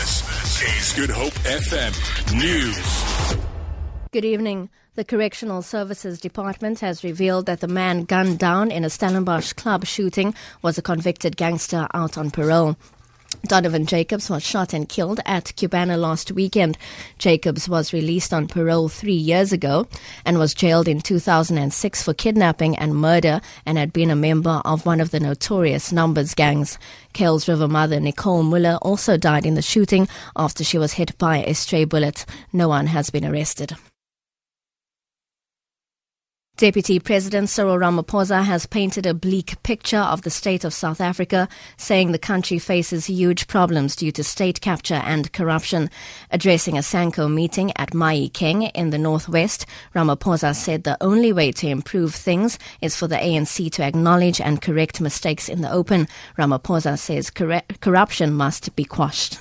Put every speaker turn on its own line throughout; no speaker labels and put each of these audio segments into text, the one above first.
This is Good Hope FM News.
Good evening. The Correctional Services Department has revealed that the man gunned down in a Stellenbosch club shooting was a convicted gangster out on parole. Donovan Jacobs was shot and killed at Cubana last weekend. Jacobs was released on parole three years ago and was jailed in 2006 for kidnapping and murder and had been a member of one of the notorious Numbers gangs. Kuils River mother Nicole Muller also died in the shooting after she was hit by a stray bullet. No one has been arrested. Deputy President Cyril Ramaphosa has painted a bleak picture of the state of South Africa, saying the country faces huge problems due to state capture and corruption. Addressing a SANCO meeting at Mahikeng in the northwest, Ramaphosa said the only way to improve things is for the ANC to acknowledge and correct mistakes in the open. Ramaphosa says corruption must be quashed.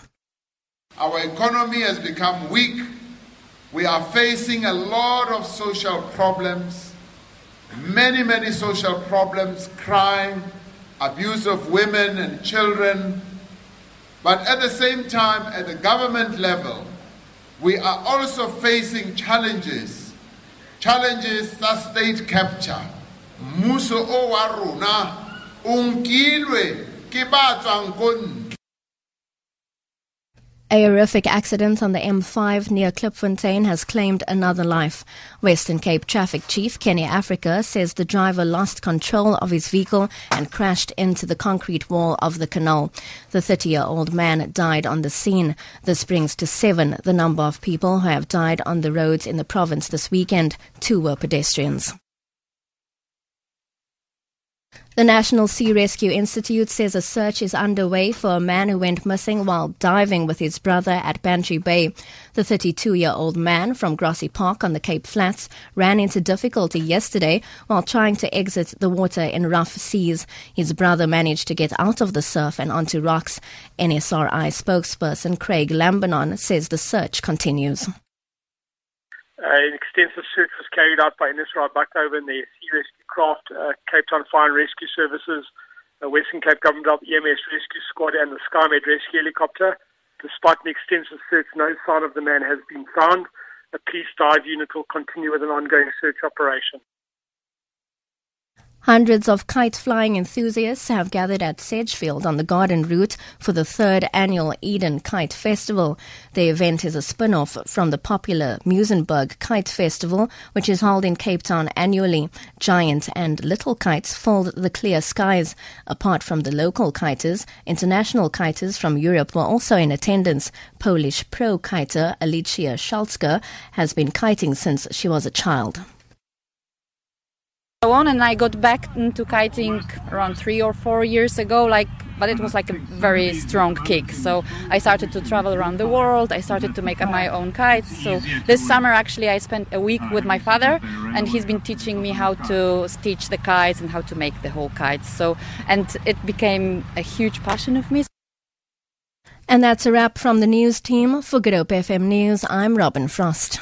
Our economy has become weak. We are facing a lot of social problems many, many social problems, crime, abuse of women and children. But at the same time, at the government level, we are also facing challenges. Challenges that state capture. Muso o wa rona unkilwe ke ba tswang
a horrific accident on the M5 near Klipfontein has claimed another life. Western Cape Traffic Chief Kenny Africa says the driver lost control of his vehicle and crashed into the concrete wall of the canal. The 30 year old man died on the scene. This brings to seven the number of people who have died on the roads in the province this weekend. Two were pedestrians. The National Sea Rescue Institute says a search is underway for a man who went missing while diving with his brother at Bantry Bay. The 32 year old man from Grassy Park on the Cape Flats ran into difficulty yesterday while trying to exit the water in rough seas. His brother managed to get out of the surf and onto rocks. NSRI spokesperson Craig Lambinon says the search continues.
an extensive search was carried out by NSRI Bakoven and the Sea Rescue Craft, uh, Cape Town Fire and Rescue Services, uh, Western Cape Government EMS Rescue Squad, and the SkyMed Rescue Helicopter. Despite an extensive search, no sign of the man has been found. The police dive unit will continue with an ongoing search operation.
Hundreds of kite flying enthusiasts have gathered at Sedgefield on the Garden Route for the third annual Eden Kite Festival. The event is a spin off from the popular Muizenberg Kite Festival, which is held in Cape Town annually. Giant and little kites filled the clear skies. Apart from the local kiters, international kiters from Europe were also in attendance. Polish pro kiter Alicia Schalzka has been kiting since she was a child
on and I got back into kiting around three or four years ago like but it was like a very strong kick. So I started to travel around the world. I started to make my own kites. So this summer actually I spent a week with my father and he's been teaching me how to stitch the kites and how to make the whole kites. So and it became a huge passion of me.
And that's a wrap from the news team for Good Hope FM News. I'm Robin Frost